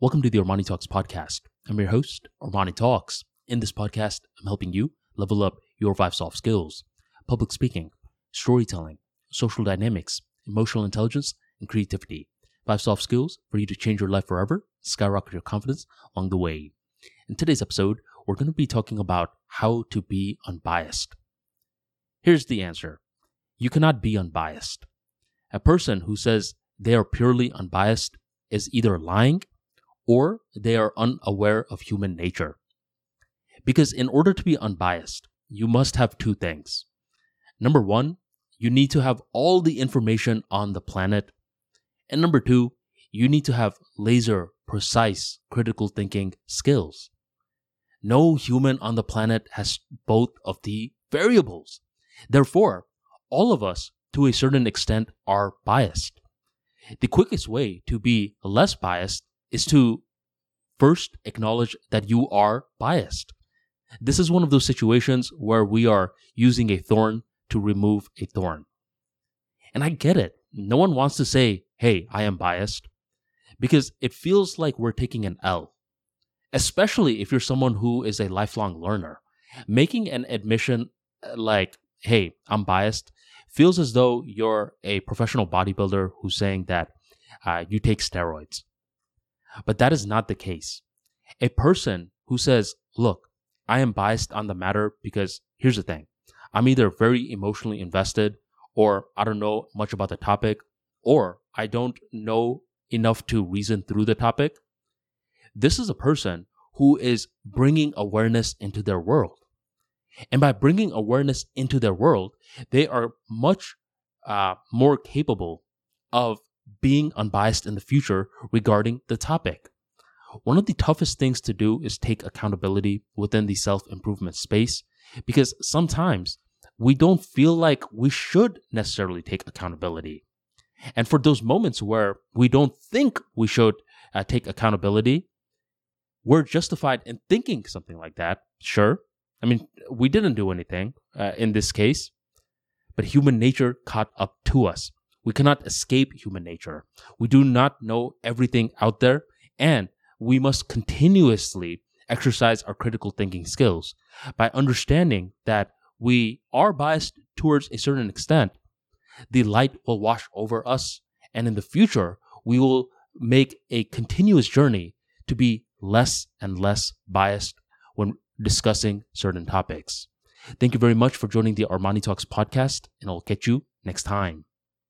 Welcome to the Armani Talks podcast. I'm your host, Armani Talks. In this podcast, I'm helping you level up your five soft skills public speaking, storytelling, social dynamics, emotional intelligence, and creativity. Five soft skills for you to change your life forever, skyrocket your confidence along the way. In today's episode, we're going to be talking about how to be unbiased. Here's the answer you cannot be unbiased. A person who says they are purely unbiased is either lying or they are unaware of human nature. Because in order to be unbiased, you must have two things. Number one, you need to have all the information on the planet. And number two, you need to have laser precise critical thinking skills. No human on the planet has both of the variables. Therefore, all of us, to a certain extent, are biased. The quickest way to be less biased is to first acknowledge that you are biased. This is one of those situations where we are using a thorn to remove a thorn. And I get it. No one wants to say, hey, I am biased, because it feels like we're taking an L, especially if you're someone who is a lifelong learner. Making an admission uh, like, hey, I'm biased, feels as though you're a professional bodybuilder who's saying that uh, you take steroids. But that is not the case. A person who says, look, I am biased on the matter because here's the thing. I'm either very emotionally invested or I don't know much about the topic or I don't know enough to reason through the topic. This is a person who is bringing awareness into their world. And by bringing awareness into their world, they are much uh, more capable of being unbiased in the future regarding the topic. One of the toughest things to do is take accountability within the self improvement space because sometimes we don't feel like we should necessarily take accountability. And for those moments where we don't think we should uh, take accountability, we're justified in thinking something like that. Sure. I mean, we didn't do anything uh, in this case, but human nature caught up to us. We cannot escape human nature. We do not know everything out there, and we must continuously exercise our critical thinking skills by understanding that we are biased towards a certain extent. The light will wash over us, and in the future, we will make a continuous journey to be less and less biased when discussing certain topics. Thank you very much for joining the Armani Talks podcast, and I'll catch you next time.